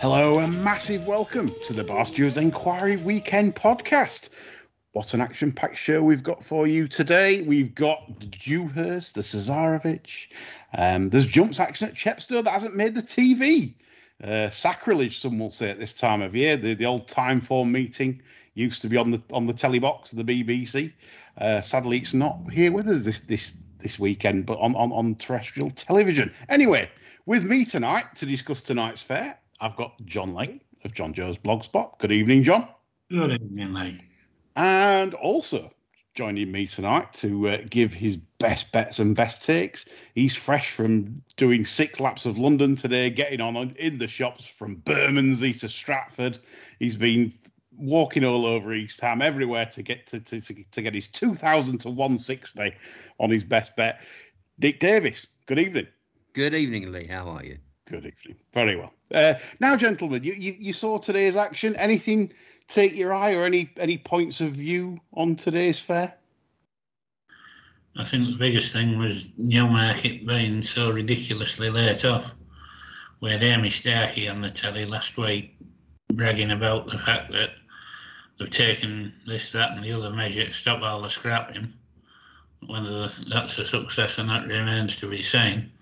Hello, and massive welcome to the Bar Stewards Enquiry Weekend Podcast. What an action packed show we've got for you today. We've got the Dewhurst, the Cesarewitch. Um, there's jumps action at Chepstow that hasn't made the TV. Uh, sacrilege, some will say at this time of year. The, the old time form meeting used to be on the on the telly box of the BBC. Uh, sadly, it's not here with us this this this weekend, but on, on, on terrestrial television. Anyway, with me tonight to discuss tonight's fair, I've got John Lake of John Joe's Blogspot. Good evening, John. Good evening, mate. And also joining me tonight to uh, give his best bets and best takes. He's fresh from doing six laps of London today, getting on in the shops from Bermondsey to Stratford. He's been walking all over East Ham, everywhere to get to, to, to get his 2,000 to 160 on his best bet. Dick Davis, good evening. Good evening, Lee. How are you? Good evening. Very well. Uh, now, gentlemen, you, you, you saw today's action. Anything take your eye or any any points of view on today's fair? I think the biggest thing was Newmarket being so ridiculously late off. We had Amy Starkey on the telly last week bragging about the fact that they've taken this, that, and the other measure to stop all the scrapping. Whether that's a success or not remains to be seen.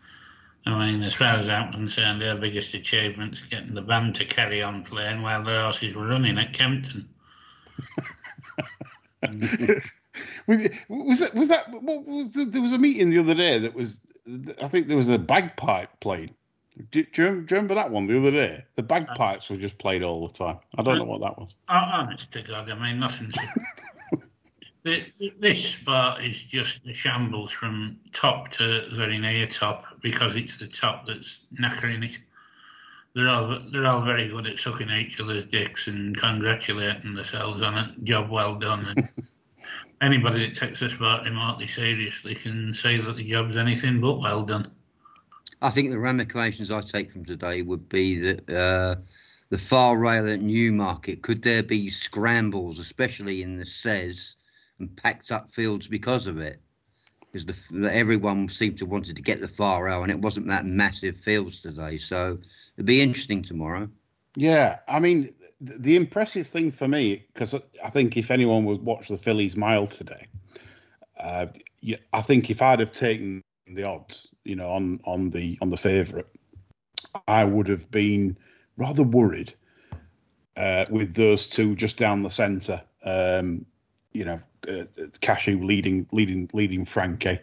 I mean, as far as I'm concerned, their biggest achievement is getting the band to carry on playing while the horses were running at Kempton. was that was that was there was a meeting the other day that was I think there was a bagpipe playing. Do, do, you, remember that one the other day? The bagpipes were just played all the time. I don't know what that was. Oh, Honest to God, I mean nothing. this spot is just a shambles from top to very near top because it's the top that's knackering it. They're all they're all very good at sucking each other's dicks and congratulating themselves on it. Job well done. And anybody that takes the sport remotely seriously can say that the job's anything but well done. I think the ramifications I take from today would be that uh, the far rail at Newmarket could there be scrambles, especially in the Says and packed up fields because of it. Because the, everyone seemed to wanted to get the far out, and it wasn't that massive fields today. So it'd be interesting tomorrow. Yeah, I mean, the, impressive thing for me, because I think if anyone would watch the Fillies' Mile today, uh, I think if I'd have taken the odds, you know, on on the on the favourite, I would have been rather worried uh, with those two just down the centre. Um, you know, uh, Cashew leading leading leading Frankie,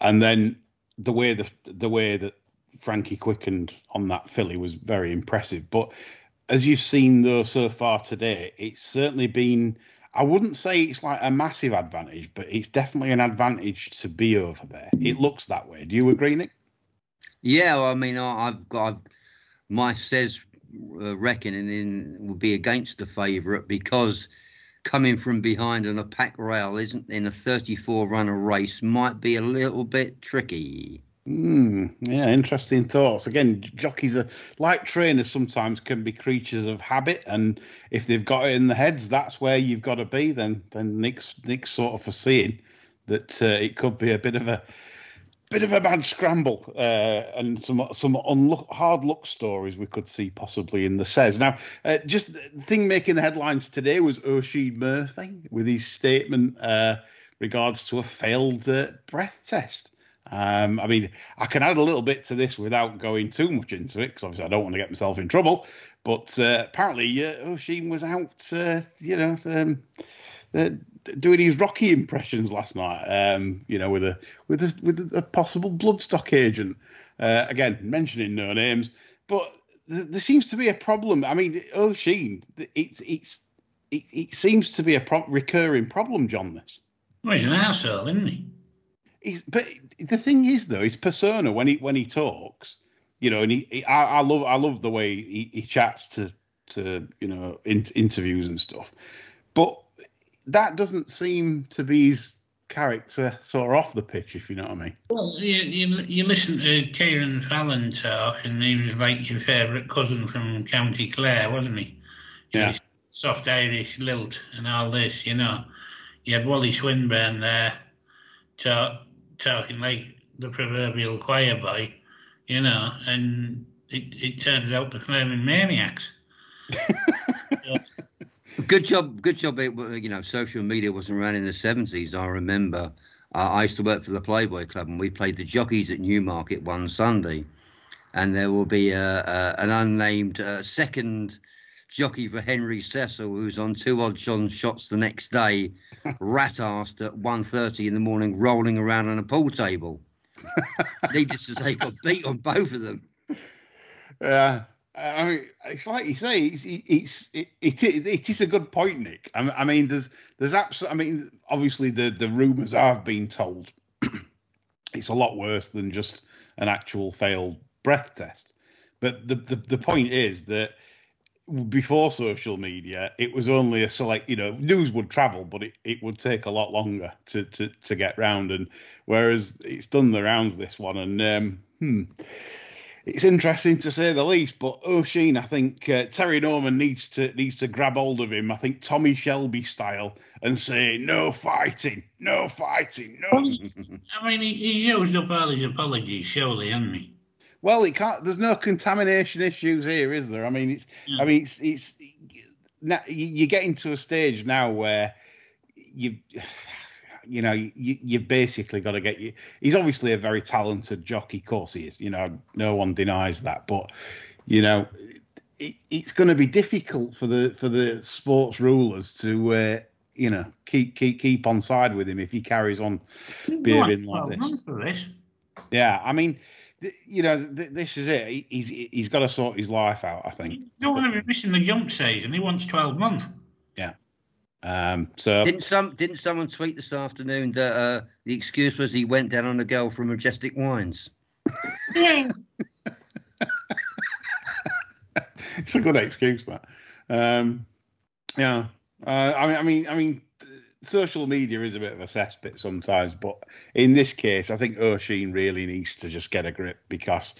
and then the way the the way that Frankie quickened on that filly was very impressive. But as you've seen though so far today, it's certainly been. I wouldn't say it's like a massive advantage, but it's definitely an advantage to be over there. It looks that way. Do you agree, Nick? Yeah, well, I mean, I've got I've, my says uh, reckoning in would be against the favourite because coming from behind on a pack rail isn't in a 34 runner race might be a little bit tricky. Mm, yeah, interesting thoughts. Again, jockeys are like trainers. Sometimes can be creatures of habit, and if they've got it in the heads, that's where you've got to be. Then, then Nick's Nick's sort of foreseeing that uh, it could be a bit of a bit of a bad scramble uh, and some some hard luck stories we could see possibly in the says. Now, uh, just the thing making the headlines today was Oisin Murphy with his statement uh, regards to a failed uh, breath test. Um, I mean, I can add a little bit to this without going too much into it because obviously I don't want to get myself in trouble. But uh, apparently, uh, was out, you know. Um, uh, doing his Rocky impressions last night. Um, you know, with a with a with a possible bloodstock agent. Uh, again, mentioning no names, but th- there seems to be a problem. I mean, Oisin, it's it's it, it seems to be a pro- recurring problem, John. This. Well, he's an asshole, isn't he? He's, but the thing is, though, his persona when he when he talks, you know, and he, he I, I love I love the way he, he chats to to you know in, interviews and stuff. But that doesn't seem to be his character sort of off the pitch, if you know what I mean. Well, you, you, you listen to Kieran Fallon talk, and he was like your favourite cousin from County Clare, wasn't he? Yeah. Soft Irish lilt and all this, you know. You had Wally Swinburn there talk, talking like the proverbial choir boy, you know, and it, it turns out the flaming maniacs. Good job, good job. It, you know, social media wasn't around in the seventies. I remember. Uh, I used to work for the Playboy Club, and we played the jockeys at Newmarket one Sunday, and there will be a, a, an unnamed uh, second jockey for Henry Cecil, who's on two odd John shots the next day, rat-assed at 1.30 in the morning, rolling around on a pool table. Needless to say, got beat on both of them. Yeah. I mean, it's like you say, it's it's it, it, it is a good point, Nick. I, I mean, there's there's absolutely. I mean, obviously the the rumours I've been told, it's a lot worse than just an actual failed breath test. But the the, the point is that before social media, it was only a select, you know, news would travel, but it, it would take a lot longer to, to, to get round. And whereas it's done the rounds, this one, and um, hmm, it's interesting to say the least. But Oisin, I think uh, Terry Norman needs to needs to grab hold of him. I think Tommy Shelby style and say no fighting, no fighting, no. I mean, he, he's used up all his apologies, surely, hasn't he? Well, it can't. There's no contamination issues here, is there? I mean, it's. Yeah. I mean, it's. It's. You're getting to a stage now where you. You know, you you've basically got to get you. He's obviously a very talented jockey, of course he is. You know, no one denies that. But you know, it, it's going to be difficult for the for the sports rulers to. Uh, you know, keep keep keep on side with him if he carries on behaving like this. Yeah, I mean, you know, th- this is it. He- He's he's got to sort his life out. I think. You don't want to be missing the jump season. He wants 12 months. Um. So Didn't some didn't someone tweet this afternoon that uh, the excuse was he went down on a girl from Majestic Wines? Yeah. it's a good excuse that. Um. Yeah. Uh, I mean, I mean, I mean, social media is a bit of a cesspit sometimes, but in this case, I think Oisin really needs to just get a grip because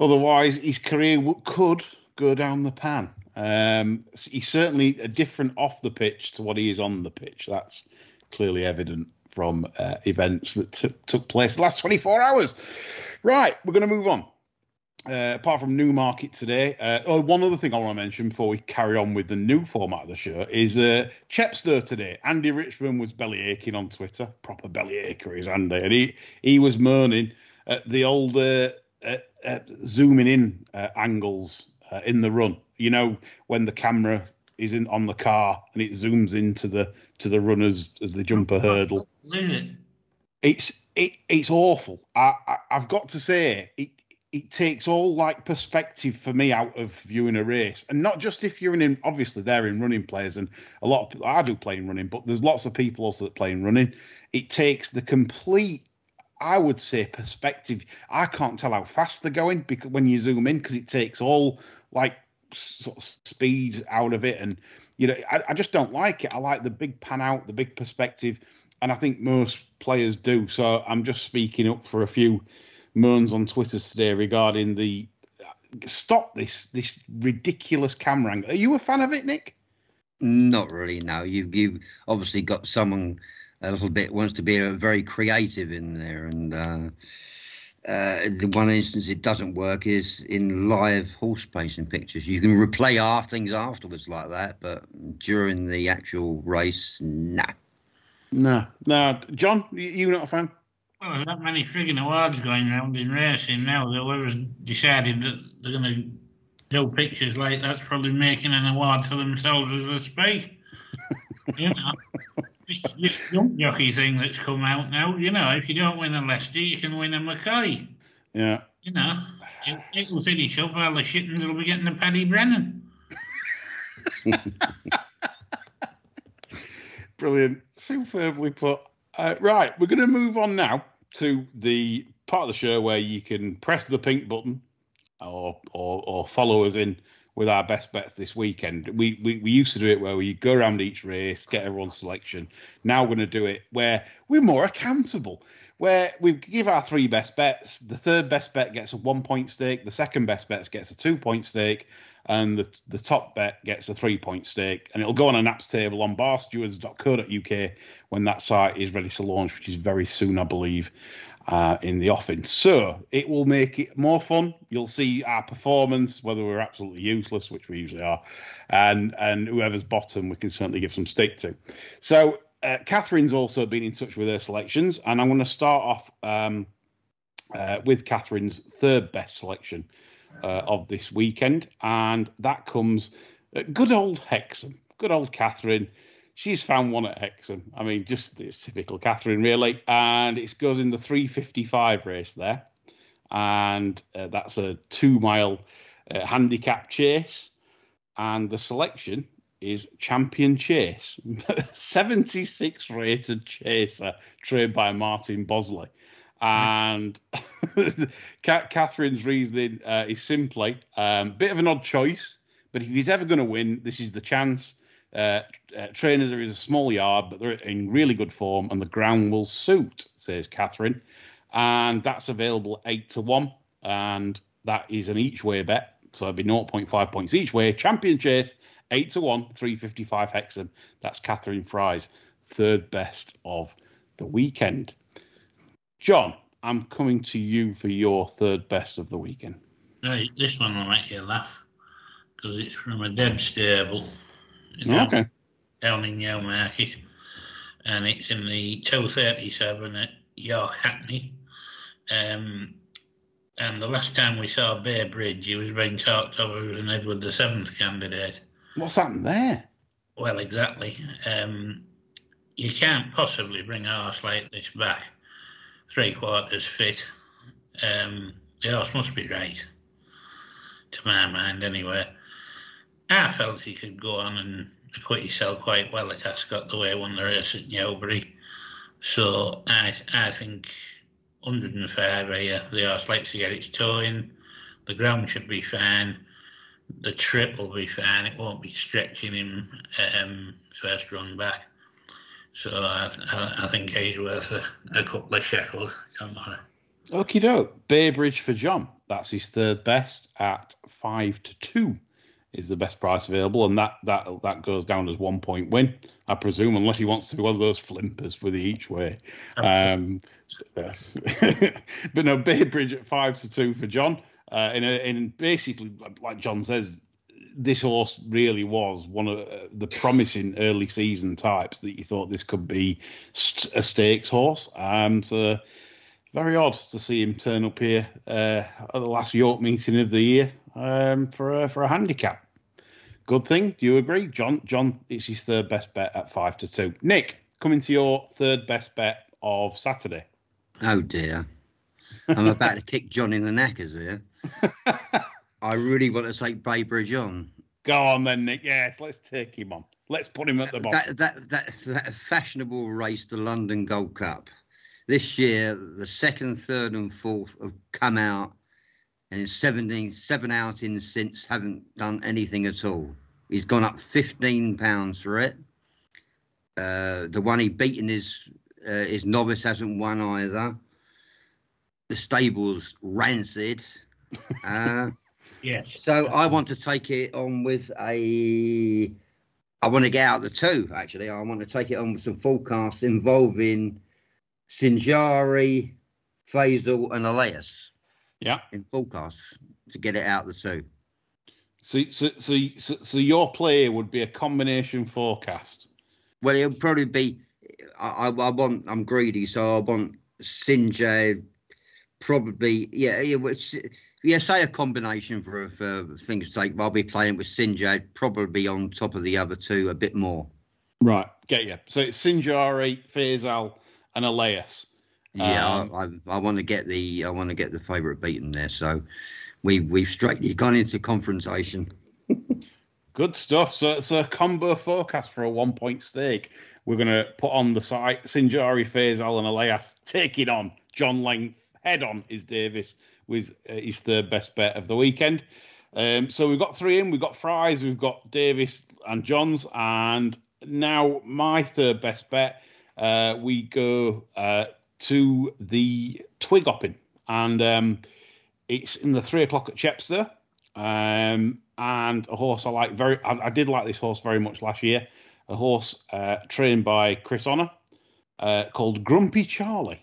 otherwise his career w- could go down the pan. Um, he's certainly a different off the pitch to what he is on the pitch. That's clearly evident from uh, events that t- took place the last 24 hours. Right, we're going to move on. Uh, apart from Newmarket today, uh, oh, one other thing I want to mention before we carry on with the new format of the show is uh, Chepstow today. Andy Richmond was belly aching on Twitter. Proper belly acher is Andy, and he he was moaning at the old uh, uh, uh, zooming in angles uh, in the run. You know when the camera is in on the car and it zooms into the to the runners as they jump a hurdle it's it, it's awful. I, I I've got to say it it takes all like perspective for me out of viewing a race, and not just if you're in. Obviously, they're in running players, and a lot of people. I do play in running, but there's lots of people also that play in running. It takes the complete. I would say perspective. I can't tell how fast they're going because when you zoom in, because it takes all like sort of speed out of it, and you know, I, I just don't like it. I like the big pan out, the big perspective and I think most players do. So I'm just speaking up for a few moans on Twitter today regarding the uh, stop this this ridiculous camera angle. Are you a fan of it, Nick? Not really. No, you you obviously got someone a little bit wants to be a, very creative in there, and uh, uh, the one instance it doesn't work is in live horse racing pictures. You can replay half things afterwards like that, but during the actual race, nah. No, no. John, you, you not a fan? Well, there's not many frigging awards going around in racing now that whoever's decided that they're going to do pictures like that's probably making an award for themselves as they speak. You know, this, this jump jockey thing that's come out now, you know, if you don't win a Lester, you can win a Mackay. Yeah. You know, it, will finish up, all the shittens will be getting the Paddy Brennan. Brilliant. Superbly put. Uh, right, we're going to move on now to the part of the show where you can press the pink button or, or, or follow us in with our best bets this weekend. We, we we used to do it where we go around each race, get everyone's selection. Now we're going to do it where we're more accountable. Where we give our three best bets. The third best bet gets a one point stake. The second best bet gets a two point stake, and the the top bet gets a three point stake. And it'll go on a naps table on barstewards.co.uk when that site is ready to launch, which is very soon, I believe uh, in the offing. So it will make it more fun. You'll see our performance, whether we're absolutely useless, which we usually are, and and whoever's bottom, we can certainly give some stake to. So uh, Catherine's also been in touch with her selections, and I'm going to start off um, uh, with Catherine's third best selection uh, of this weekend, and that comes good old Hexham, good old Catherine she's found one at Hexham. I mean, just it's typical Catherine, really. And it goes in the 355 race there. And uh, that's a two mile uh, handicap chase. And the selection is Champion Chase, 76 rated chaser, trained by Martin Bosley. And Catherine's reasoning uh, is simply a um, bit of an odd choice, but if he's ever going to win, this is the chance. Uh, uh, trainers there is a small yard, but they're in really good form, and the ground will suit, says Catherine. And that's available eight to one, and that is an each way bet. So it'd be 0.5 points each way. Champion chase, eight to one, 355 Hexham. That's Catherine Fry's third best of the weekend. John, I'm coming to you for your third best of the weekend. Right, this one will make you laugh because it's from a dead stable okay. Down in Newmarket, and it's in the 237 at York Hackney. Um, and the last time we saw Bay Bridge, he was being talked of as an Edward the Seventh candidate. What's happened there? Well, exactly. Um, you can't possibly bring a horse like this back three quarters fit. Um, the horse must be right, to my mind, anyway. I felt he could go on and acquit himself quite well at Ascot the way he won the race at Newbury. So I I think 105 here, the horse likes to get its toe in. The ground should be fine. The trip will be fine. It won't be stretching him um, first run back. So I, I, I think he's worth a, a couple of shekels tomorrow. Okie doke. Bay Bridge for John. That's his third best at five to two is the best price available, and that that that goes down as one point win, I presume, unless he wants to be one of those flimpers with the each way. Um, but no, Bay Bridge at five to two for John. Uh, in, a, in basically, like John says, this horse really was one of uh, the promising early season types that you thought this could be a stakes horse. And so very odd to see him turn up here uh, at the last York meeting of the year um, for a, for a handicap good thing. Do you agree, John? John, it's his third best bet at five to two. Nick, coming to your third best bet of Saturday. Oh dear, I'm about to kick John in the knackers here. I really want to take Bay Bridge on. Go on then, Nick. Yes, let's take him on. Let's put him at the bottom. That that that, that fashionable race, the London Gold Cup. This year, the second, third, and fourth have come out and 17, seven outings since haven't done anything at all. He's gone up fifteen pounds for it. Uh, the one he beaten is uh, his novice hasn't won either. The stable's rancid. Uh, yes. So I want to take it on with a. I want to get out the two. Actually, I want to take it on with some forecasts involving Sinjari, Faisal, and Elias. Yeah. In full forecasts to get it out the two. So, so, so, so, so your play would be a combination forecast. Well, it'll probably be. I, I want. I'm greedy, so I want Sinjay. Probably, yeah, yeah. Which, yeah, say a combination for for things to take. I'll be playing with Sinjay probably on top of the other two a bit more. Right, get you. So it's Sinjari, Faisal, and Elias. Yeah, um, I, I, I want to get the I want to get the favourite beaten there. So we've we've straightly gone into confrontation. Good stuff. So it's a combo forecast for a one point stake. We're going to put on the site Sinjari, Faisal, and Elias taking on John Leng. Head on is Davis with uh, his third best bet of the weekend. Um, so we've got three in. We've got Fries, we've got Davis and Johns, and now my third best bet. Uh, we go uh, to the Twig Hopping, and um, it's in the three o'clock at Chepstow. Um, and a horse I like very. I, I, did like this horse very much last year. A horse uh, trained by Chris Honour uh, called Grumpy Charlie.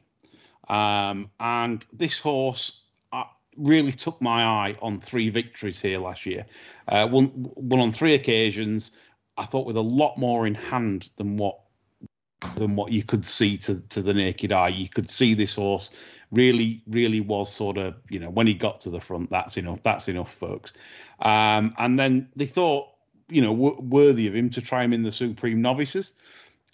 Um, and this horse uh, really took my eye on three victories here last year. Uh, won, won on three occasions. I thought with a lot more in hand than what than what you could see to, to the naked eye. You could see this horse really, really was sort of, you know, when he got to the front, that's enough. That's enough, folks. Um, and then they thought, you know, w- worthy of him to try him in the Supreme Novices.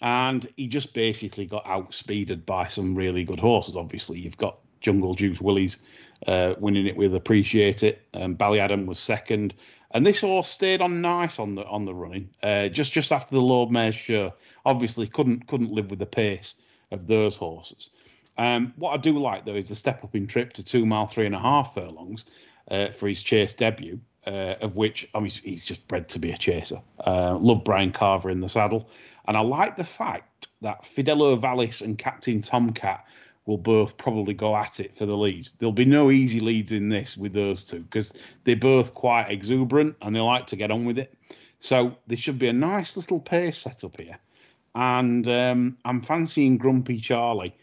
And he just basically got outspeeded by some really good horses. Obviously, you've got Jungle Juice Willies uh, winning it with Appreciate It. Um, Ballyadam was second. And this horse stayed on nice on the on the running. Uh, just just after the Lord Mayor's show, obviously couldn't couldn't live with the pace of those horses. Um, what I do like though is the step up in trip to two mile three and a half furlongs uh, for his chase debut, uh, of which I mean he's just bred to be a chaser. Uh, love Bryan Carver in the saddle, and I like the fact that Fidelio Vallis and Captain Tomcat will both probably go at it for the lead. There'll be no easy leads in this with those two because they're both quite exuberant and they like to get on with it. So there should be a nice little pace set up here. And um, I'm fancying Grumpy Charlie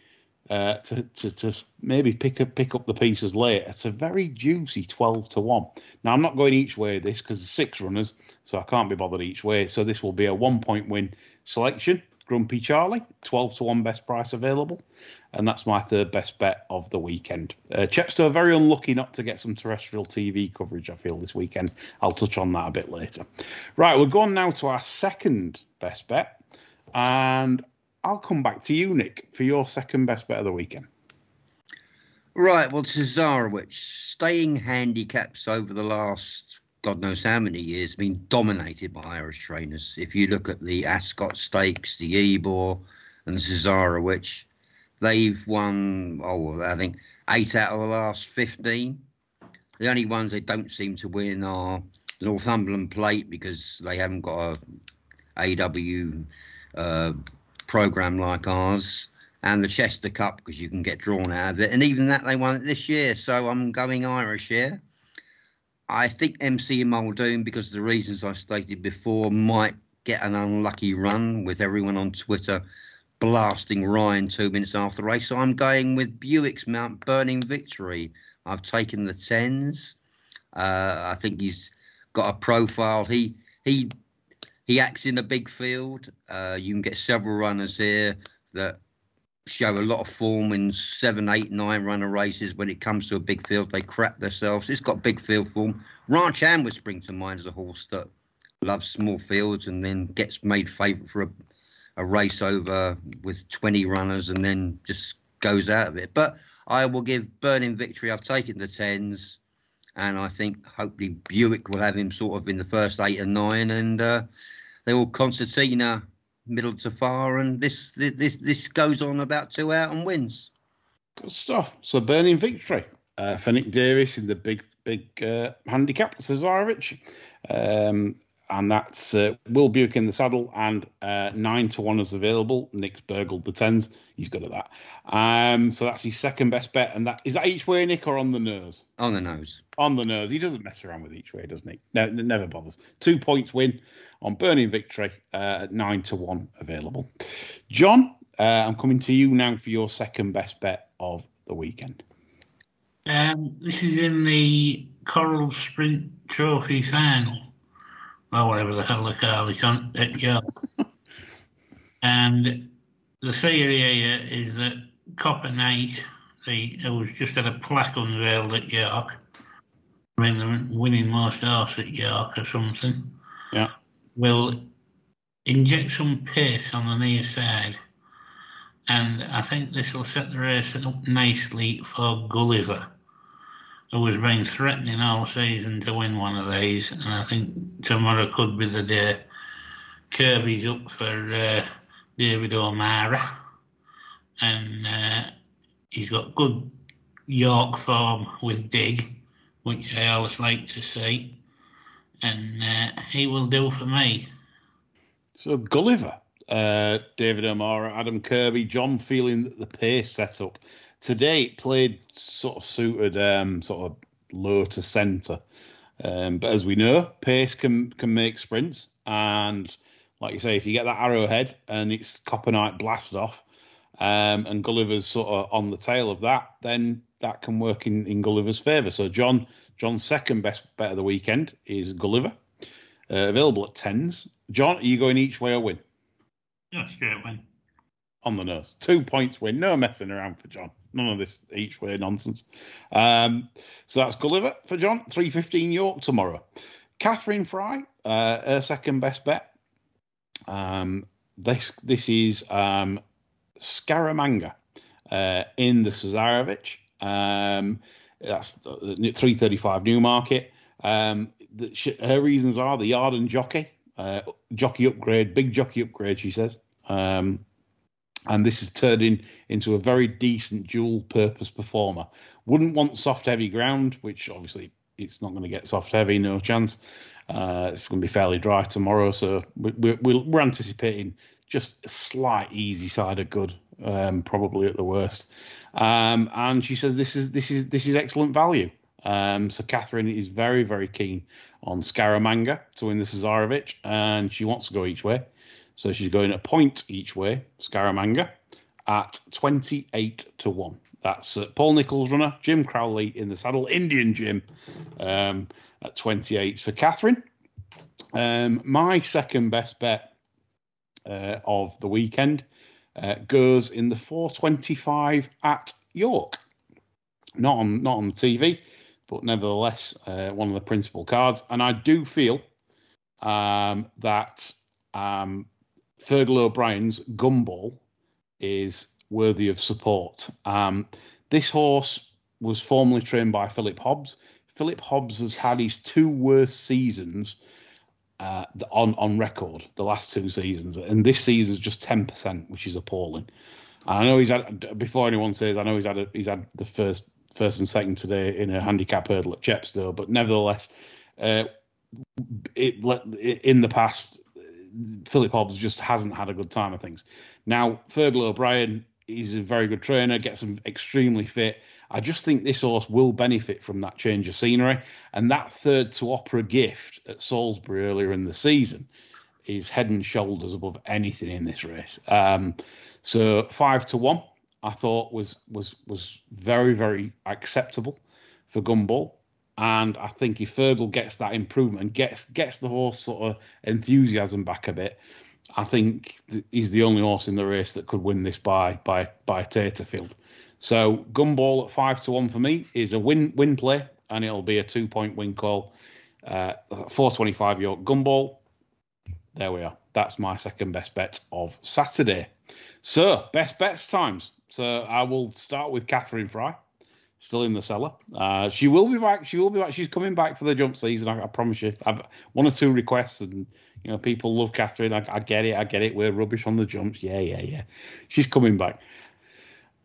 uh, to, to, to maybe pick up pick up the pieces late. It's a very juicy 12 to 1. Now, I'm not going each way this because there's six runners, so I can't be bothered each way. So this will be a one point win selection. Grumpy Charlie, 12 to 1 best price available. And that's my third best bet of the weekend. Uh, Chepstow very unlucky not to get some terrestrial TV coverage, I feel, this weekend. I'll touch on that a bit later. Right, we'll go on now to our second best bet. And I'll come back to you, Nick, for your second best bet of the weekend. Right, well, Cesarewitch, staying handicaps over the last God knows how many years, been dominated by Irish trainers. If you look at the Ascot Stakes, the Ebor, and the Cesarewitch, they've won, oh, I think eight out of the last 15. The only ones they don't seem to win are Northumberland Plate because they haven't got a AW uh, program like ours, and the Chester Cup because you can get drawn out of it, and even that they won it this year. So I'm going Irish here. I think MC Muldoon, because of the reasons I stated before, might get an unlucky run with everyone on Twitter blasting Ryan two minutes after the race. So I'm going with Buick's Mount Burning Victory. I've taken the tens. Uh, I think he's got a profile. He he he acts in a big field. Uh, you can get several runners here that show a lot of form in seven, eight, nine runner races. When it comes to a big field, they crap themselves. It's got big field form. Ranch Hand would spring to mind as a horse that loves small fields and then gets made favourite for a, a race over with 20 runners and then just goes out of it. But I will give Burning Victory. I've taken the tens, and I think hopefully Buick will have him sort of in the first eight and nine, and uh, they will concertina middle to far, and this this this goes on about two out and wins. Good stuff. So burning victory uh, for Nick Davis in the big big uh, handicap Cesarewitch. Um, and that's uh, Will Buick in the saddle, and uh, nine to one is available. Nick's burgled the tens; he's good at that. Um, so that's his second best bet, and that is that each way, Nick, or on the nose? On the nose. On the nose. He doesn't mess around with each way, does Nick? No, never bothers. Two points win on Burning Victory uh, at nine to one available. John, uh, I'm coming to you now for your second best bet of the weekend. Um, this is in the Coral Sprint Trophy final or whatever the hell they call it at York. and the theory here is that Copper Knight, the, who was just had a plaque unveiled at York, I mean, the winning most horse at York or something, yeah, will inject some pace on the near side. And I think this will set the race up nicely for Gulliver who has been threatening all season to win one of these, and I think tomorrow could be the day. Kirby's up for uh, David O'Meara, and uh, he's got good York form with Dig, which I always like to see. and uh, he will do for me. So Gulliver, uh, David O'Meara, Adam Kirby, John feeling that the pace setup today it played sort of suited um, sort of low to centre. Um, but as we know, pace can can make sprints, and like you say, if you get that arrowhead and it's Copper Knight blasted off, um, and Gulliver's sort of on the tail of that, then that can work in, in Gulliver's favour. So John John's second best bet of the weekend is Gulliver, uh, available at tens. John, are you going each way or win? Yeah, straight win. On the nose, two points win, no messing around for John. None of this each way nonsense. Um, so that's Gulliver for John. Three fifteen York tomorrow. Catherine Fry, uh, her second best bet. Um, this this is um, Scaramanga uh, in the Cesarewitch. Um, that's three thirty five Newmarket. Um, the, her reasons are the yard and jockey, uh, jockey upgrade, big jockey upgrade. She says. Um, and this is turning into a very decent dual purpose performer. Wouldn't want soft heavy ground, which obviously it's not going to get soft heavy, no chance. Uh, it's going to be fairly dry tomorrow, so we're, we're, anticipating just a slight easy side of good, um, probably at the worst. Um, and she says this is this is this is excellent value. Um, so Catherine is very very keen on Scaramanga to win the Cesarewitch, and she wants to go each way. So she's going a point each way, Scaramanga, at 28 to 1. That's uh, Paul Nicholls' runner, Jim Crowley in the saddle, Indian Jim um, at 28 for Catherine. Um, my second best bet uh, of the weekend uh, goes in the 425 at York. Not on not on the TV, but nevertheless uh, one of the principal cards. And I do feel um, that um, Fergal O'Brien's Gumball is worthy of support. Um, this horse was formerly trained by Philip Hobbs. Philip Hobbs has had his two worst seasons uh, on on record, the last two seasons, and this season's just ten percent, which is appalling. And I know he's had before anyone says, I know he's had a, he's had the first first and second today in a handicap hurdle at Chepstow, but nevertheless, uh, it, in the past Philip Hobbs just hasn't had a good time of things. Now, Fergal O'Brien is a very good trainer, gets him extremely fit. I just think this horse will benefit from that change of scenery. And that third to opera gift at Salisbury earlier in the season is head and shoulders above anything in this race. Um, so five to one, I thought was was was very very acceptable for Gumball. And I think if Fergal gets that improvement and gets gets the horse sort of enthusiasm back a bit, I think he's the only horse in the race that could win this by by by Taterfield. So Gumball at five to one for me is a win win play, and it'll be a two point win call. Uh, 425 York Gumball. There we are. That's my second best bet of Saturday. So best bets times. So I will start with Catherine Fry still in the cellar. Uh, she will be back. She will be back. She's coming back for the jump season. I, I promise you. I've one or two requests, and you know people love Catherine. I, I, get it. I get it. We're rubbish on the jumps. Yeah, yeah, yeah. She's coming back.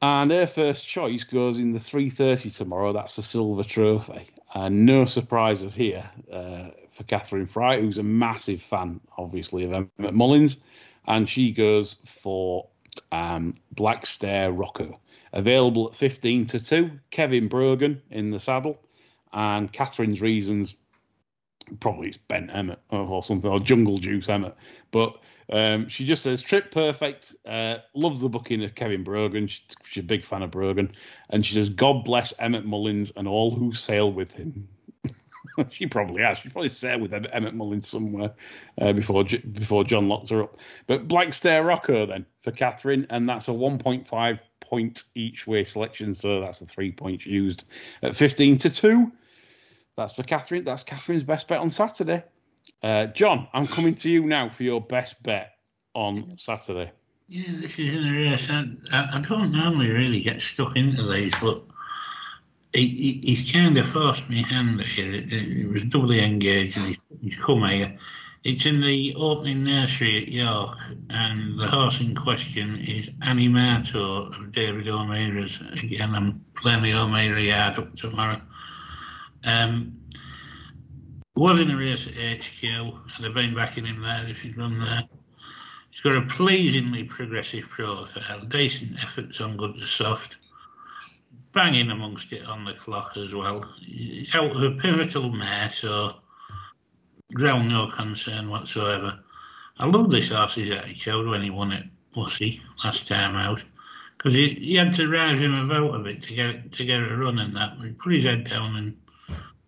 And her first choice goes in the 3:30 tomorrow. That's the silver trophy. And no surprises here uh, for Catherine Fry, who's a massive fan, obviously, of Emmett Mullins, and she goes for um, Black Stare Rocker available at 15 to 2. Kevin Brogan in the saddle, and Catherine's reasons probably it's Ben Emmett or something, or Jungle Juice Emmett. But um, she just says trip perfect. Uh, loves the booking of Kevin Brogan. She, she's a big fan of Brogan, and she says God bless Emmett Mullins and all who sail with him. she probably has. She probably sailed with Emmett Mullins somewhere uh, before before John locks her up. But Black Stare Rocco then for Catherine, and that's a 1.5 point each way selection, so that's the three points used at 15 to 2. That's for Catherine. That's Catherine's best bet on Saturday. Uh, John, I'm coming to you now for your best bet on Saturday. Yeah, this is in a race. I, I, don't normally really get stuck into these, but he, he, he's kind of forced me hand here. It was doubly engaged and he's, he's come here. It's in the opening nursery at York, and the horse in question is Animato of David O'Meara's. Again, I'm playing the O'Meara yard up tomorrow. Um, Was in a race at HQ, and I've been backing him there if he'd run there. He's got a pleasingly progressive profile, decent efforts on good to soft, banging amongst it on the clock as well. He's out of a pivotal mare, so ground no concern whatsoever. I love this horse's attitude when he won it, Wussy last time out because he, he had to rise him about a bit to get it to get a run and that. But he put his head down and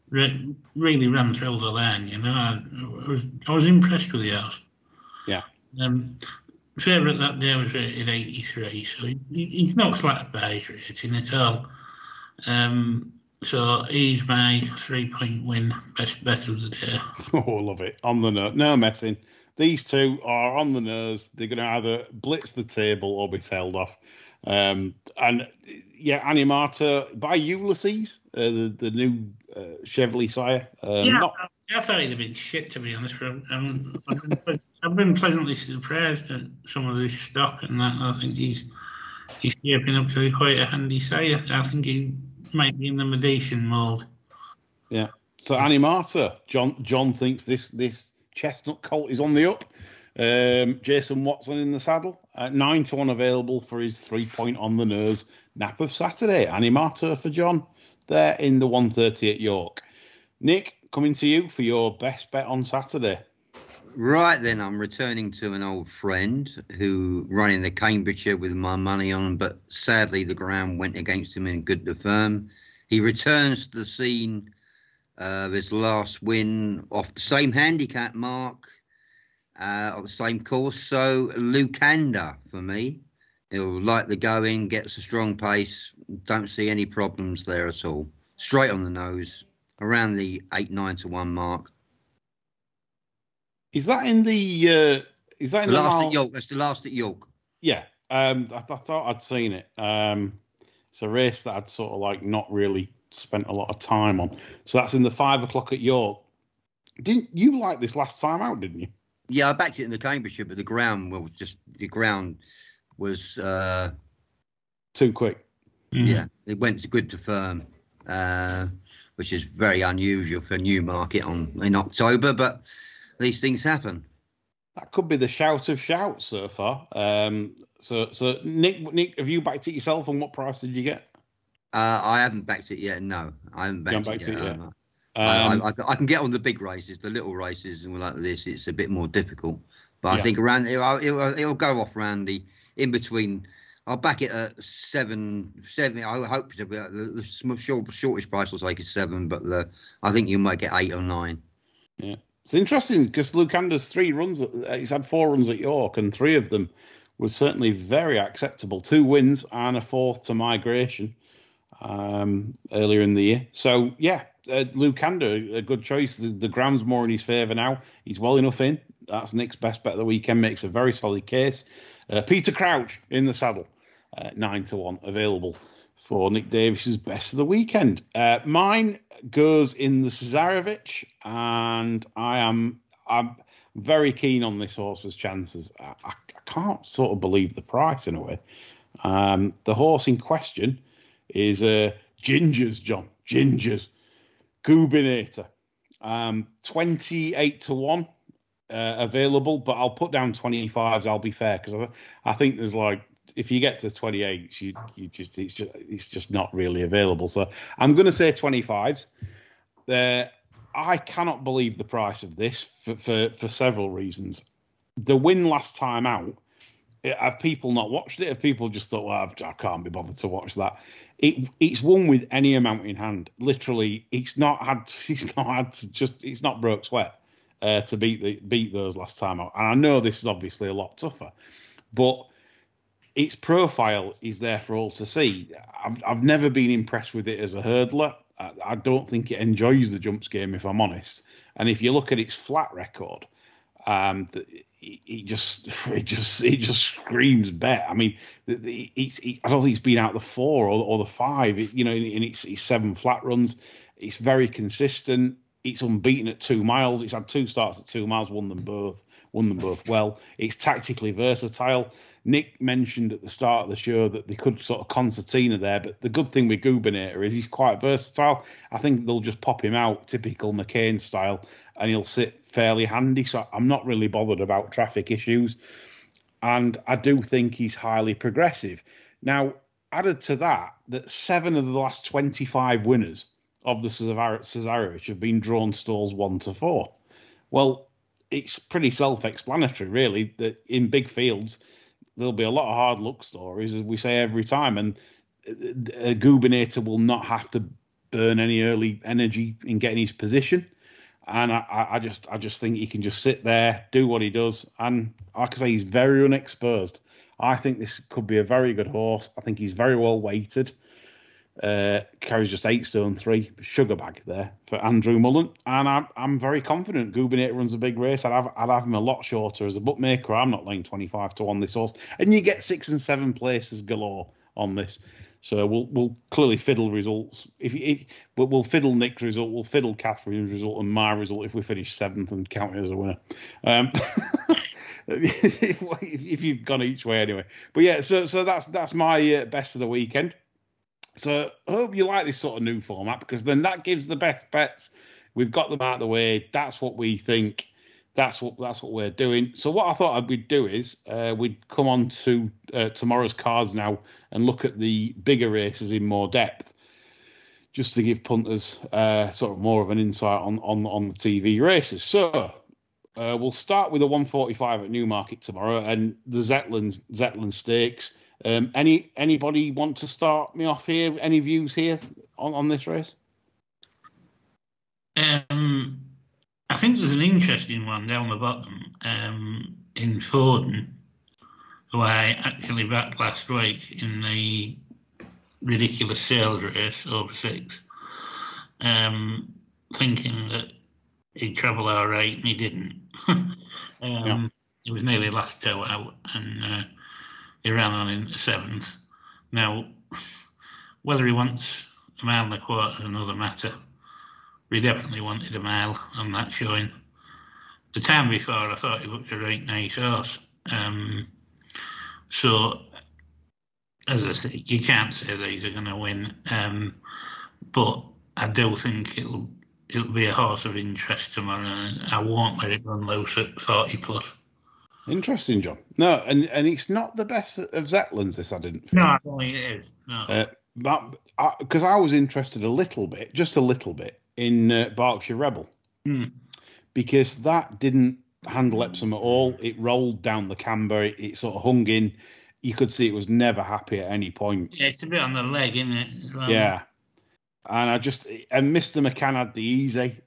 re- really ran through the line. You know, I, I was I was impressed with the horse. Yeah. Um, favourite that day was rated 83, so he, he's not flat by his rating at all. Um, so he's my three point win, best bet of the day. Oh, love it. On the nose. No messing. These two are on the nose. They're going to either blitz the table or be tailed off. Um, and yeah, Animata by Ulysses, uh, the, the new uh, Cheveley sire. Um, yeah, not- I, thought he'd have been shit to be honest. But I'm, I've, been, I've been pleasantly surprised at some of his stock and that. I think he's he's shaping up to be quite a handy sire. I think he might be in the Medition mould. Yeah. So Animata, John John thinks this this chestnut colt is on the up. Um, Jason Watson in the saddle. Uh, nine to one available for his three point on the nose nap of Saturday. Animata for John there in the 130 at York. Nick, coming to you for your best bet on Saturday. Right then, I'm returning to an old friend who ran in the Cambridgeshire with my money on, but sadly the ground went against him in good to firm. He returns to the scene uh, of his last win off the same handicap mark, uh, the same course. So Lucander for me. He'll like the going, gets a strong pace. Don't see any problems there at all. Straight on the nose, around the eight nine to one mark. Is that in the? Uh, is that in The the, last mile- at York. That's the last at York. Yeah, um, I, I thought I'd seen it. Um, it's a race that I'd sort of like not really spent a lot of time on. So that's in the five o'clock at York. Didn't you like this last time out? Didn't you? Yeah, I backed it in the Cambridgeshire, but the ground was just the ground was uh, Too quick. yeah, it went good to firm, uh, which is very unusual for Newmarket on in October, but these things happen. That could be the shout of shouts so far. Um, so, so Nick, Nick, have you backed it yourself? And what price did you get? Uh, I haven't backed it yet. No, I haven't backed, backed it it yet. yet? uh, I, Um, I, I, I can get on the big races, the little races, and like this, it's a bit more difficult. But Yeah. I think around it'll, it'll, it'll go off around the in between. I'll back it at seven, seven. I hope to be the, short, shortest price will take is seven, but the, I think you might get eight or nine. It's interesting because Lucander's three runs, at- he's had four runs at York, and three of them were certainly very acceptable. Two wins and a fourth to migration um, earlier in the year. So, yeah, uh, Lucander, a good choice. The, the ground's more in his favour now. He's well enough in. That's Nick's best bet of the weekend, makes a very solid case. Uh, Peter Crouch in the saddle, uh, nine to one, available for Nick Davis's best of the weekend. Uh, mine goes in the Cesarovic, and I am I'm very keen on this horse's chances. I, I, I can't sort of believe the price in a way. Um, the horse in question is uh, Gingers, John Gingers, Gubinator, um, twenty eight to one. Uh, available, but I'll put down 25s. I'll be fair because I, I think there's like if you get to 28, you you just it's just it's just not really available. So I'm going to say 25s. Uh, I cannot believe the price of this for, for for several reasons. The win last time out. Have people not watched it? Have people just thought, well, I can't be bothered to watch that? It it's won with any amount in hand. Literally, it's not had. It's not had to just. It's not broke sweat uh, to beat the beat those last time out. And I know this is obviously a lot tougher, but its profile is there for all to see. I've, I've never been impressed with it as a hurdler. I, I don't think it enjoys the jumps game, if I'm honest. And if you look at its flat record, um, it, it just it just it just screams bet. I mean, it's, it, I don't think it's been out the four or, or the five. You know, in, in its, its seven flat runs, it's very consistent. It's unbeaten at two miles. It's had two starts at two miles, won them both, won them both well. It's tactically versatile. Nick mentioned at the start of the show that they could sort of concertina there, but the good thing with Gubinator is he's quite versatile. I think they'll just pop him out, typical McCain style, and he'll sit fairly handy. So I'm not really bothered about traffic issues. And I do think he's highly progressive. Now, added to that, that seven of the last 25 winners of the Cesarewitch have been drawn stalls one to four. Well, it's pretty self explanatory, really, that in big fields, there'll be a lot of hard luck stories, as we say every time, and uh, a Gubinator will not have to burn any early energy in getting his position. And I, I just, I just think he can just sit there, do what he does, and I say, he's very unexposed. I think this could be a very good horse. I think he's very well weighted. Uh, carries just eight stone three sugar bag there for Andrew Mullen, and I'm I'm very confident. Gubinator runs a big race. I'd have I'd have him a lot shorter as a bookmaker. I'm not laying 25 to one this horse, and you get six and seven places galore on this. So we'll we'll clearly fiddle results. If, if we'll fiddle Nick's result, we'll fiddle Catherine's result and my result if we finish seventh and count it as a winner. Um, if, if, you've gone each way anyway. But yeah, so so that's that's my uh, best of the weekend. So I hope you like this sort of new format because then that gives the best bets. We've got them out of the way. That's what we think. That's what that's what we're doing. So what I thought we'd do is uh, we'd come on to uh, tomorrow's cars now and look at the bigger races in more depth, just to give punters uh, sort of more of an insight on on on the TV races. So uh, we'll start with the 145 at Newmarket tomorrow and the Zetland Zetland Stakes. Um, any anybody want to start me off here? Any views here on, on this race? Um, I think there's an interesting one down the bottom um, in Forden, who I actually backed last week in the ridiculous sales race over six, um, thinking that he'd travel all right, and he didn't. um, yeah. It was nearly last two out, and uh, he ran on in seventh. Now, whether he wants a mile and a quarter is another matter. We definitely wanted a mile on that showing. The time before, I thought he looked a right nice horse. Um, so, as I say, you can't say these are going to win, um, but I do think it'll it'll be a horse of interest tomorrow, and I won't let it run loose at 40 plus. Interesting, John. No, and and it's not the best of Zetlands. This I didn't. Feel. No, I don't think it is. No. Uh, but because I, I, was interested a little bit, just a little bit, in uh, Berkshire Rebel, mm. because that didn't handle Epsom at all. It rolled down the camber. It, it, sort of hung in. You could see it was never happy at any point. Yeah, it's a bit on the leg, isn't it? Well, yeah. And I just and Mr. McCann had the easy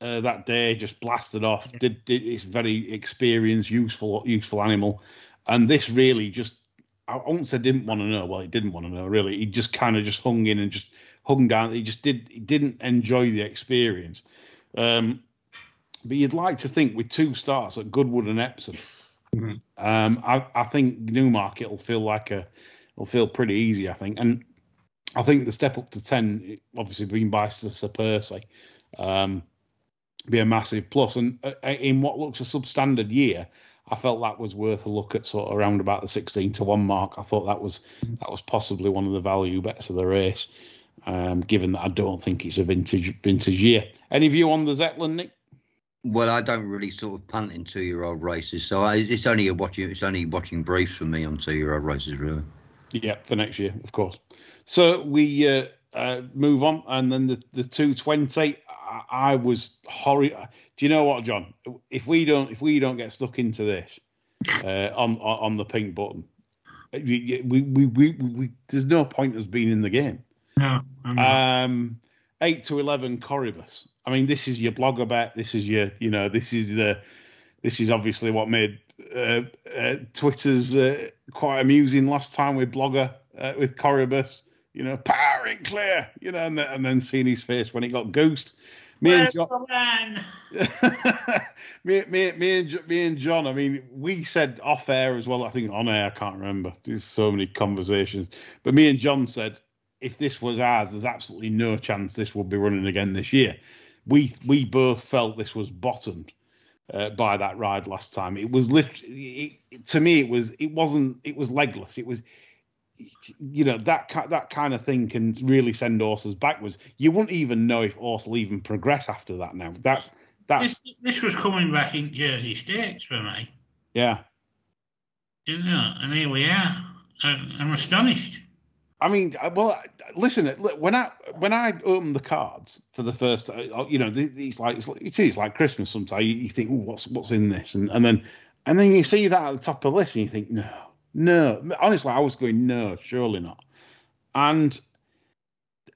uh, that day, just blasted off. Did, did it's very experienced, useful, useful animal, and this really just I won't say didn't want to know. Well, he didn't want to know really. He just kind of just hung in and just hung down. He just did. He didn't enjoy the experience. Um, but you'd like to think with two starts at Goodwood and Epsom, mm-hmm. um, I, I, think Newmarket will feel like a, will feel pretty easy. I think, and I think the step up to ten, obviously being by Sir Percy, um, be a massive plus. And uh, uh, in what looks a substandard year, I felt that was worth a look at sort of around about the 16 to 1 mark. I thought that was that was possibly one of the value bets of the race, um, given that I don't think it's a vintage vintage year. Any view on the Zetland, Nick? Well, I don't really sort of punt in two year old races, so I, it's only a watching it's only watching briefs for me on two year old races, really. Yeah, for next year, of course. So we uh, uh, move on, and then the the 220. I, I was horrid. Do you know what, John? If we don't, if we don't get stuck into this uh, on, on the pink button, we we, we, we, we there's no point us being in the game. No. Um, eight to eleven Coroebus. I mean, this is your blogger bet. This is your, you know, this is the, this is obviously what made uh, uh, Twitter's uh, quite amusing last time with blogger uh, with Coroebus you know, powering clear, you know, and, then, and then seeing his face when he got goosed. Me Where's and John, me, me, me, and, me and John. I mean, we said off air as well. I think on air, I can't remember. There's so many conversations, but me and John said if this was ours, there's absolutely no chance this would be running again this year, we we both felt this was bottomed uh, by that ride last time. It was literally it, to me it was it wasn't it was legless. It was you know that that kind of thing can really send horses backwards. You wouldn't even know if horse will even progress after that. Now that's that's this, this was coming back in Jersey Stakes for me. Yeah. Know, and here we are. I'm, I'm astonished. I mean, uh, well, listen. When I when I open the cards for the first, uh, you know, it's like it's like, it is like Christmas. Sometimes you, you think, what's what's in this, and and then and then you see that at the top of the list, and you think, no, no. Honestly, I was going, no, surely not. And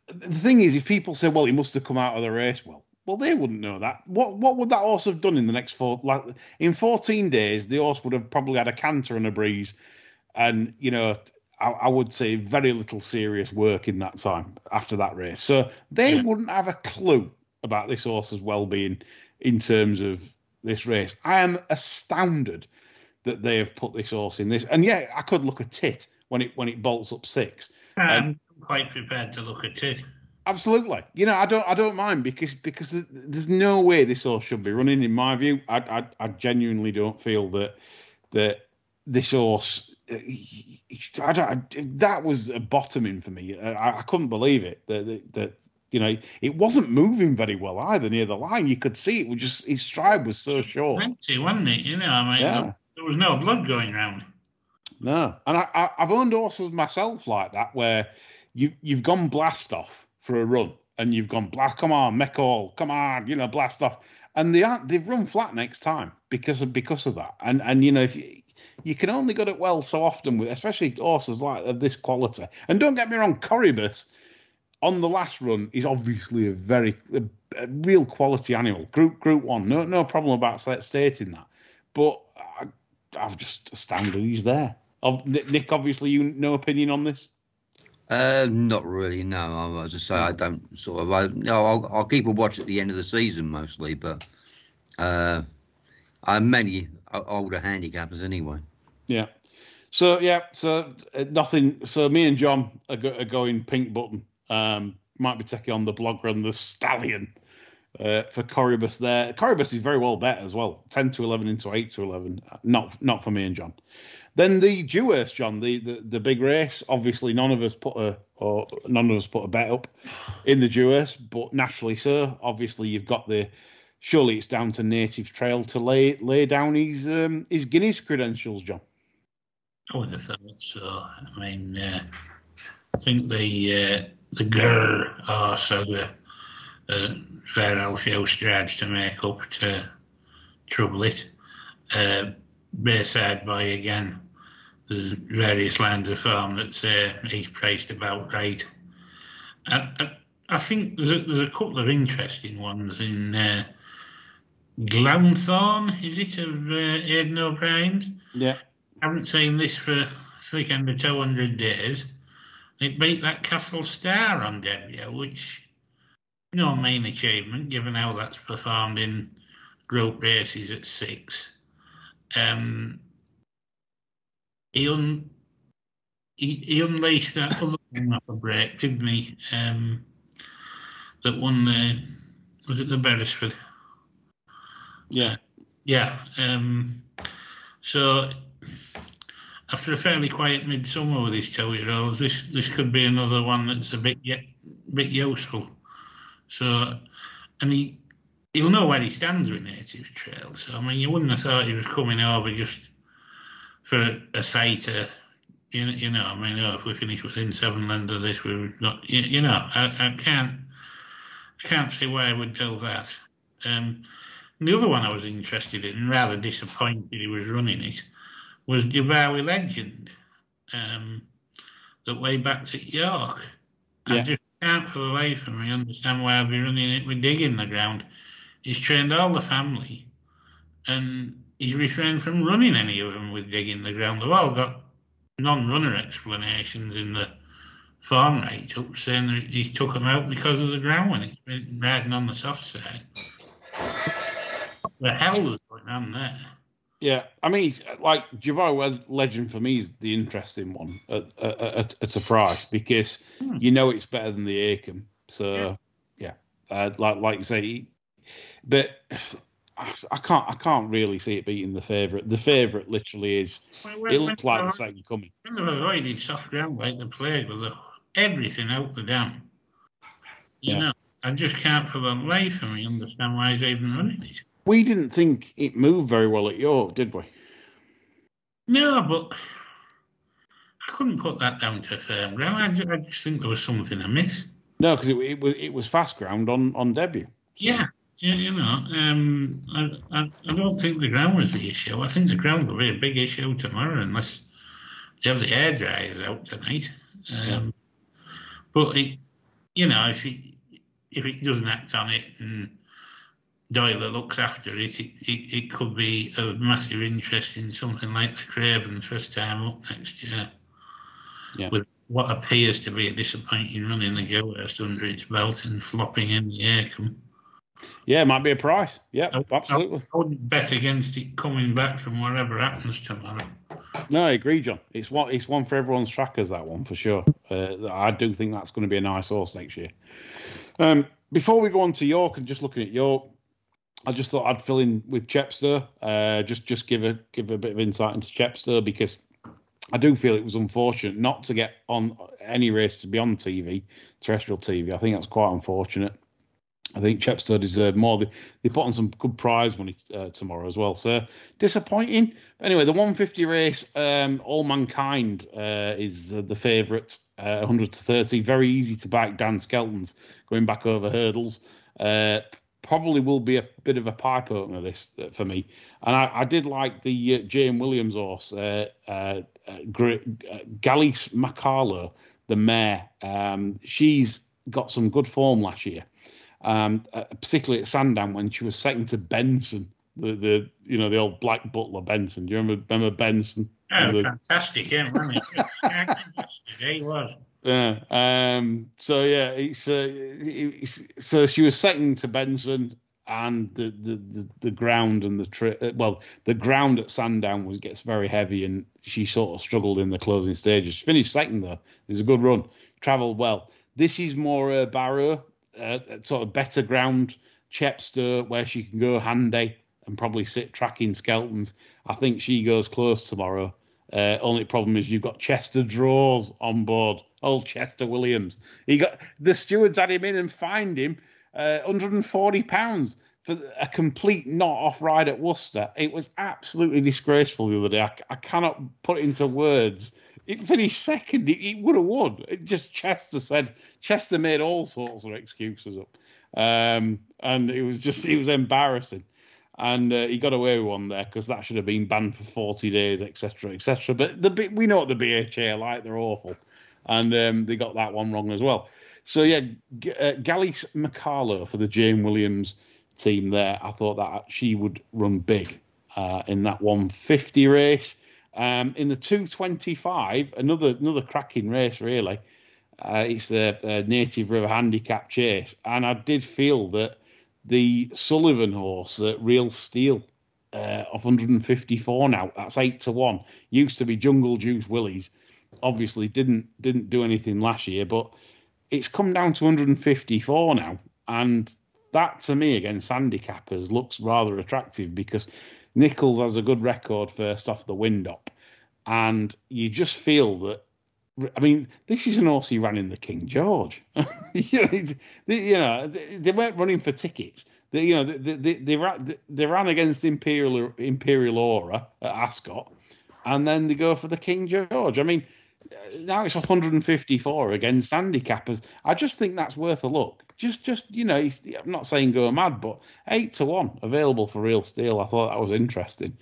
the thing is, if people say, well, he must have come out of the race, well, well, they wouldn't know that. What what would that horse have done in the next four? Like in 14 days, the horse would have probably had a canter and a breeze, and you know I, I, would say very little serious work in that time after that race. So they yeah. wouldn't have a clue about this horse's well-being in terms of this race. I am astounded that they have put this horse in this. And yeah, I could look at tit when it when it bolts up six. I'm um, quite prepared to look at tit. Absolutely. You know, I don't I don't mind because because there's no way this horse should be running. In my view, I I, I genuinely don't feel that that this horse uh, I don't, that was a bottoming for me. Uh, I, I couldn't believe it that, that, that you know it wasn't moving very well either near the line. You could see it was just his stride was so short. Empty, wasn't it? You know, I mean, yeah. There was no blood going round. No, and I, have owned horses myself like that where you you've gone blast off for a run and you've gone blast. Come on, make all. Come on, you know, blast off. And they aren't. They've run flat next time because of because of that. And and you know if you, you can only get it well so often with, especially horses like of this quality. And don't get me wrong, Coroebus on the last run is obviously a very a, a real quality animal. Group Group One, no no problem about stating that. But I, I'm just astounded he's there. Nick, obviously, you no opinion on this. Uh, not really. No, as I say, I don't sort of. I, no, I'll, I'll keep a watch at the end of the season mostly, but uh, I'm many older handicappers anyway. Yeah. So yeah, so uh, nothing. So me and John are, go, are going pink button. Um, might be taking on the blogger and the stallion uh, for Coroebus there. Coroebus is very well bet as well. Ten to eleven into eight to eleven. Not not for me and John. Then the Dewhurst, John, the, the the big race. Obviously, none of us put a or none of us put a bet up in the Dewhurst, but naturally so. Obviously, you've got the surely it's down to Native Trail to lay lay down his um, his Guineas credentials, John. I would have thought so. I mean, uh, I think the uh, the Grr also the uh, fair Alfio strides to make up to trouble it. Uh, Bayside Boy again. There's various lines of form that say he's priced about right. I, I, I think there's a, there's a couple of interesting ones in uh, Glounthaune, is it, of uh, Aidan O'Brien? Yeah. I haven't seen this for 300, 200 days. It beat that Castle Star on debut, which no mean achievement given how that's performed in group races at six. Um, he, un, he, he unleashed that other one off a break, didn't he? Um, that won the was it the Beresford? Yeah. Yeah. Um, so after a fairly quiet midsummer with his two-year-olds, this this could be another one that's a bit yet bit useful. So, and he he'll know where he stands with Native Trail. So I mean, you wouldn't have thought he was coming over just for a, a sighter. You know, you know, I mean, oh, if we finish within seven lengths of this, we've got, you, you know, I, I can't, I can't see why I would do that. Um, the other one I was interested in, rather disappointed he was running it, was Dubawi Legend, um, that way back at York. Yeah. I just can't for the life of me understand why I'd be running it with digging the ground. He's trained all the family, and he's refrained from running any of them with digging the ground. They've all got non-runner explanations in the form rate up, saying that he's took them out because of the ground when he's been riding on the soft side the hell is going on there? Yeah, I mean, like Dubawi Legend for me is the interesting one at, at, at a price because hmm. you know it's better than the Acomb. So yeah, yeah. Uh, like like you say, but I can't I can't really see it beating the favourite. The favourite literally is. When- It looks like the second coming. When they've avoided soft ground like the plague with the, everything out the dam, you Yeah. know, I just can't for the life of me understand why he's even running it. We didn't think it moved very well at York, did we? No, but I couldn't put that down to firm ground. I just, I just think there was something amiss. No, because it, it was it was fast ground on on debut. Yeah, yeah, you know, um, I, I, I don't think the ground was the issue. I think the ground will be a big issue tomorrow unless they have the hair dryers out tonight. Um, But it, you know, if it if it doesn't act on it and Doyle looks after it, it, it, it could be of massive interest in something like the Cravens first time up next year. Yeah. With what appears to be a disappointing run in the Dewhurst under its belt and flopping in the air Yeah, it might be a price. Yeah, I- absolutely. I wouldn't bet against it coming back from whatever happens tomorrow. No, I agree, John. It's one it's one for everyone's trackers. That one for sure. Uh, I do think that's going to be a nice horse next year. Um, before we go on to York and just looking at York, I just thought I'd fill in with Chepstow. Uh, just just give a give a bit of insight into Chepstow because I do feel it was unfortunate not to get on any race to be on TV, terrestrial TV. I think that's quite unfortunate. I think Chepstow deserved more. They, they put on some good prize money uh, tomorrow as well. So disappointing. Anyway, the 150 race, um, All Mankind uh, is uh, the favourite, uh, 100 to 30. Very easy to back. Dan Skelton's going back over hurdles. Probably will be a bit of a pipe opener this uh, for me. And I, I did like the uh, Jane Williams horse, uh, uh, uh, Gr- uh, Galice Macalo, the mare. Um, she's got some good form last year um, uh, particularly at Sandown when she was second to Benson, the, the you know the old Black Butler Benson. Do you remember remember Benson? Oh, The- fantastic, yeah? Yesterday he was. Yeah. Um, so yeah, it's, uh, it's so she was second to Benson, and the the, the, the ground and the tri- uh, well the ground at Sandown was gets very heavy, and she sort of struggled in the closing stages. She finished second though. It was a good run. Travelled well. This is more uh, Barrow, uh, sort of better ground. Chepstow, where she can go handy and probably sit tracking skeletons. I think she goes close tomorrow. Uh, only problem is you've got Chester Draws on board. Old Chester Williams. He got the stewards had him in and fined him uh, 140 pounds for a complete not off ride at Worcester. It was absolutely disgraceful the other day. I, I cannot put into words. It finished second. It, it would have won. It just Chester said Chester made all sorts of excuses up, um, and it was just it was embarrassing and uh, he got away with one there because that should have been banned for 40 days, etc., etc. But the we know what the BHA are like; they're awful, and um, they got that one wrong as well. So yeah, G- uh, Galice Macalo for the Jane Williams team there. I thought that she would run big uh, in that 150 race. Um, in the 225, another another cracking race really. Uh, it's the Native River Handicap Chase, and I did feel that the Sullivan horse, uh, Real Steel, uh, of 154 now. That's eight to one. Used to be Jungle Juice Willies. Obviously didn't didn't do anything last year, but it's come down to 154 now, and that to me against handicappers looks rather attractive because Nicholls has a good record first off the wind up, and you just feel that. I mean, this is an horse he ran in the King George. you know, they, you know, they weren't running for tickets. They, you know, they, they, they, ran, they ran against Imperial Imperial Aura at Ascot, and then they go for the King George. I mean, now it's 154 against handicappers. I just think that's worth a look. Just, just you know, I'm not saying go mad, but eight to one available for real steel. I thought that was interesting.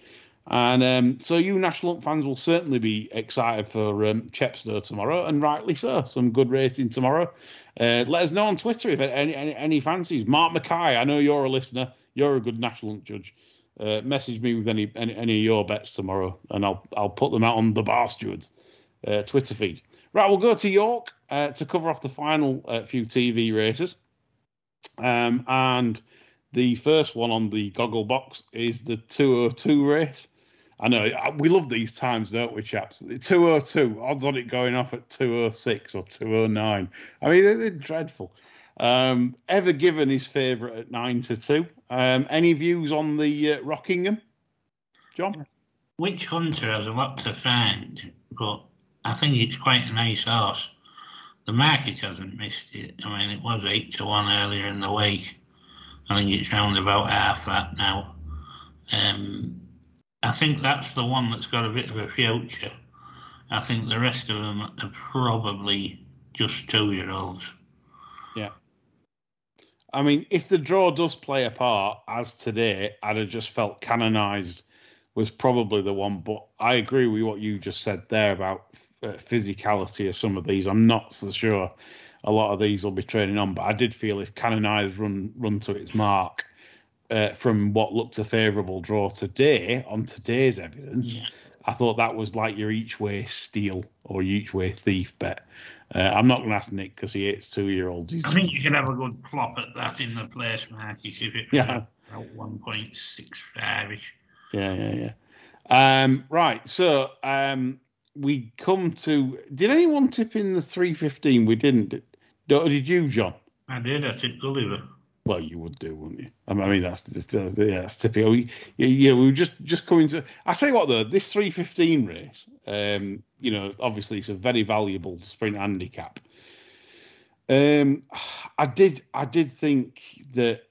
And um, so you National Hunt fans will certainly be excited for um, Chepstow tomorrow, and rightly so. Some good racing tomorrow. Uh, let us know on Twitter if any, any, any fancies. Mark Mackay, I know you're a listener. You're a good National Hunt judge. Uh, message me with any, any any of your bets tomorrow, and I'll I'll put them out on the Bar Stewards uh, Twitter feed. Right, we'll go to York uh, to cover off the final uh, few TV races. Um, and the first one on the goggle box is the 202 race. I know we love these times, don't we, chaps? 202 odds on it going off at 206 or 209. I mean, they're, they're dreadful. Um, Ever Given his favourite at nine to two. Um, any views on the uh, Rockingham, John? Witch Hunter has a lot to find, but I think it's quite a nice horse. The market hasn't missed it. I mean, it was eight to one earlier in the week. I think it's round about half that now. Um, I think that's the one that's got a bit of a future. I think the rest of them are probably just two year olds. Yeah. I mean, if the draw does play a part, as today, I'd have just felt canonised was probably the one. But I agree with what you just said there about physicality of some of these. I'm not so sure a lot of these will be training on, but I did feel if canonised run run to its mark uh, from what looked a favourable draw today on today's evidence. Yeah. I thought that was like your each way steal or each way thief bet. Uh, I'm not going to ask Nick because he hates two year olds. I think you could have a good plop at that in the place market if it Yeah. about 1.65 ish. Yeah, yeah, yeah. Um, right. So um, we come to. Did anyone tip in the 315? We didn't. Did, did you, John? I did, I took Gulliver. Well, you would do, wouldn't you? I mean, I mean, that's, yeah, that's typical. We, yeah, we were just just coming to. I say what though, this 315 race, um, you know, obviously it's a very valuable sprint handicap. Um, I did, I did think that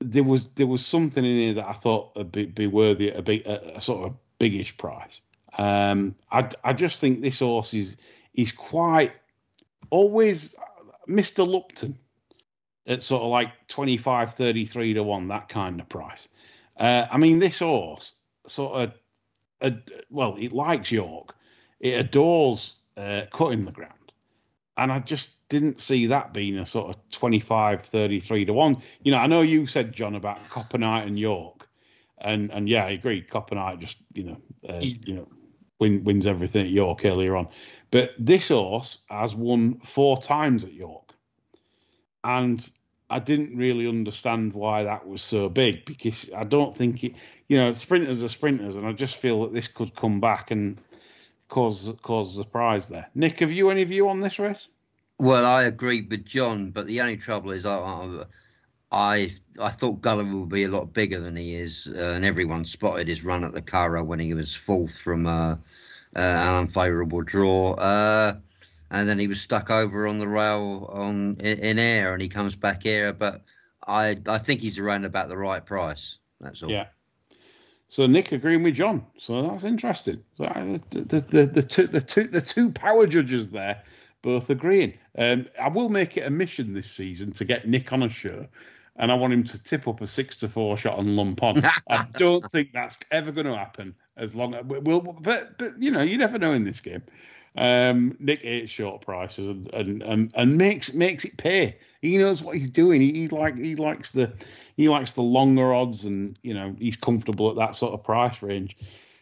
there was there was something in here that I thought would be, be worthy at a, big, a, a sort of biggish price. Um, I I just think this horse is is quite always Mr. Lupton at sort of like 25, 33 to 1, that kind of price. Uh, I mean, this horse sort of, uh, well, it likes York. It adores uh, cutting the ground. And I just didn't see that being a sort of 25, 33 to 1. You know, I know you said, John, about Copper Knight and York. And and yeah, I agree. Copper Knight just, you know, uh, you know, win, wins everything at York earlier on. But this horse has won four times at York and I didn't really understand why that was so big because I don't think it, you know, sprinters are sprinters, and I just feel that this could come back and cause cause a surprise there. Nick, have you any view on this race? Well, I agreed with John, but the only trouble is I I I, thought Gulliver would be a lot bigger than he is, uh, and everyone spotted his run at the Curragh when he was fourth from uh, uh, an unfavourable draw. Uh, and then he was stuck over on the rail on in, in air, and he comes back here. But I I think he's around about the right price. That's all. Yeah. So Nick agreeing with John. So that's interesting. So uh, the the, the, the two the two the two power judges there both agreeing. Um, I will make it a mission this season to get Nick on a show, and I want him to tip up a six to four shot on lump on. I don't think that's ever going to happen as long as we'll. But but you know you never know in this game. Um, Nick hates short prices and, and, and, and makes makes it pay. He knows what he's doing. He, he like he likes the he likes the longer odds, and you know he's comfortable at that sort of price range.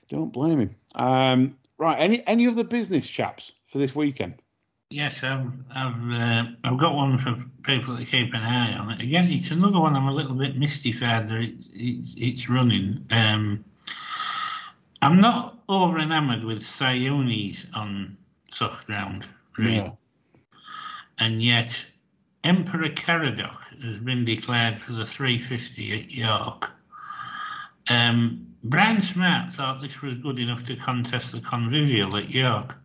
Don't blame him. Um, right, any any other business chaps for this weekend? Yes, I've I've uh, I've got one for people to keep an eye on. Again, it's another one I'm a little bit mystified that it's it's, it's running. Um, I'm not over enamoured with Siyounis on soft ground, really. No. and yet Emperor Caradoc has been declared for the 350 at York. Um, Brian Smart thought this was good enough to contest the convivial at York,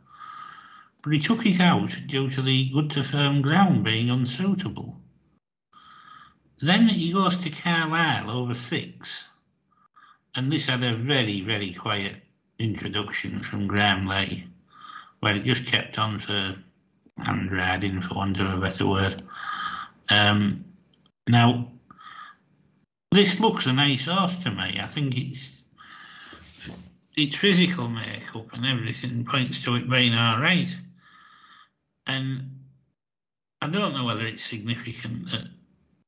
but he took it out due to the good to firm ground being unsuitable. Then he goes to Carlisle over six, and this had a very, very quiet introduction from Graham Lee, where it just kept on for hand riding, for want of a better word. Um, now, this looks a nice horse to me. I think it's its physical makeup and everything points to it being all right. And I don't know whether it's significant that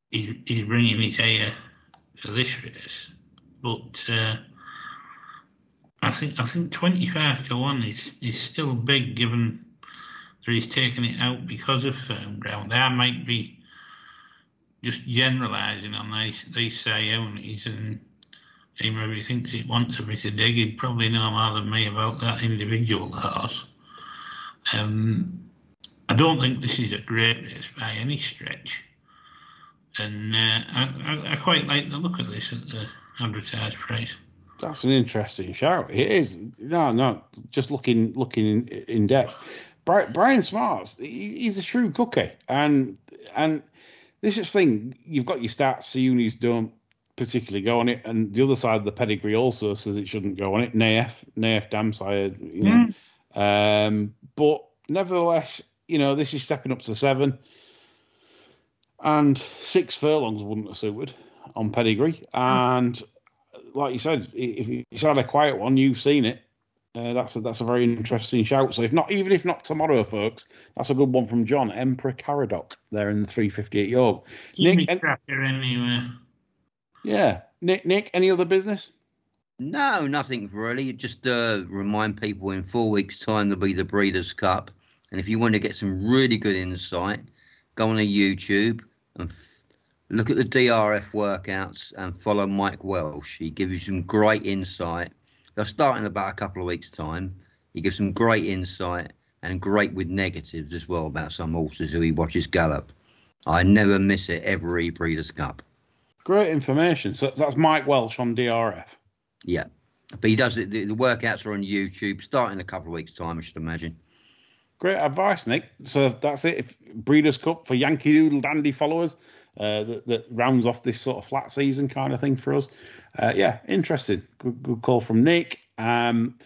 he's, he's bringing it here for this race, but uh, I think I think 25 to one is is still big given that he's taken it out because of firm ground. I might be just generalising on these these Siyounis and he maybe thinks it wants a bit of dig. He'd probably know more than me about that individual horse. Um, I don't think this is a great race by any stretch. and uh, I, I, I quite like the look of this at the advertised price. That's an interesting shout. It is. No, no. Just looking, looking in, depth. Brian Smart's he's a shrewd cookie, and and this is the thing. You've got your stats. The unis don't particularly go on it, and the other side of the pedigree also says it shouldn't go on it. Nayef, Nayef Damsire, you know. Um, but nevertheless, you know, this is stepping up to seven, and six furlongs wouldn't have suited on pedigree, and like you said, if it's had a quiet one, you've seen it. Uh, that's a, that's a very interesting shout. So if not, even if not tomorrow, folks, that's a good one from John Emperor Caradoc there in the 358 York. Give me Nick, an- tracker anyway. yeah, Nick, Nick, any other business? No, nothing really. Just uh, remind people in four weeks' time there'll be the Breeders' Cup, and if you want to get some really good insight, go on to YouTube and f- look at the DRF workouts and follow Mike Welsch. He gives you some great insight. They'll start in about a couple of weeks' time. He gives some great insight and great with negatives as well about some horses who he watches gallop. I never miss it every Breeders' Cup. Great information. So that's Mike Welsch on DRF. Yeah. But he does it. The, the workouts are on YouTube, starting in a couple of weeks' time, I should imagine. Great advice, Nick. So that's it. If Breeders' Cup for Yankee Doodle Dandy followers uh, that, that rounds off this sort of flat season kind of thing for us. Uh, yeah, interesting. Good, good call from Nick. Um,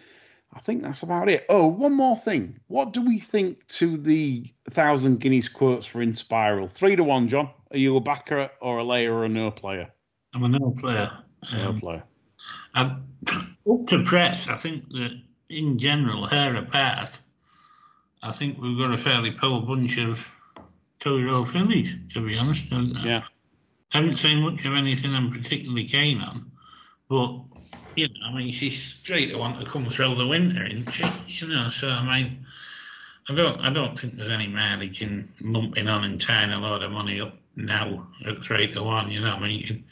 I think that's about it. Oh, one more thing. What do we think to the thousand guineas quotes for Inspiral? Three to one, John. Are you a backer or a layer or a no player? I'm a no player. No Um, player. I, up to press, I think that in general, her apart, I think we've got a fairly poor bunch of two-year-old fillies, to be honest. And I Yeah. haven't seen much of anything I'm particularly keen on, but you know, I mean, she's straight to want to come through the winter, isn't she? You know, so I mean, I don't, I don't think there's any mileage in lumping on and tying a load of money up now at three to one. You know, I mean, you could,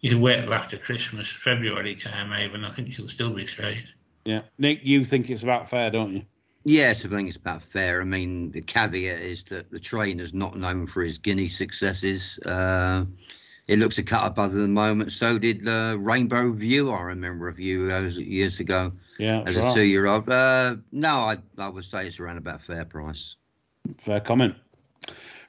you could wait till after Christmas, February time, even. I think she'll still be straight. Yeah. Nick, you think it's about fair, don't you? Yes, I think it's about fair. I mean, the caveat is that the trainer's not known for his guinea successes. Uh, it looks a cut above at the moment. So did uh, Rainbow View. I remember a few years, years ago Yeah, as a right. two-year-old. Uh, no, I, I would say it's around about fair price. Fair comment.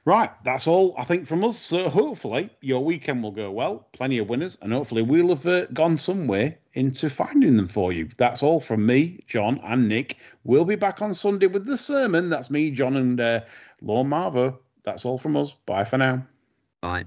Right, that's all I think from us. So hopefully your weekend will go well, plenty of winners, and hopefully we'll have uh, gone some way into finding them for you. That's all from me, John, and Nick. We'll be back on Sunday with the sermon. That's me, John, and uh, Lorne Marvo. That's all from us. Bye for now. Bye.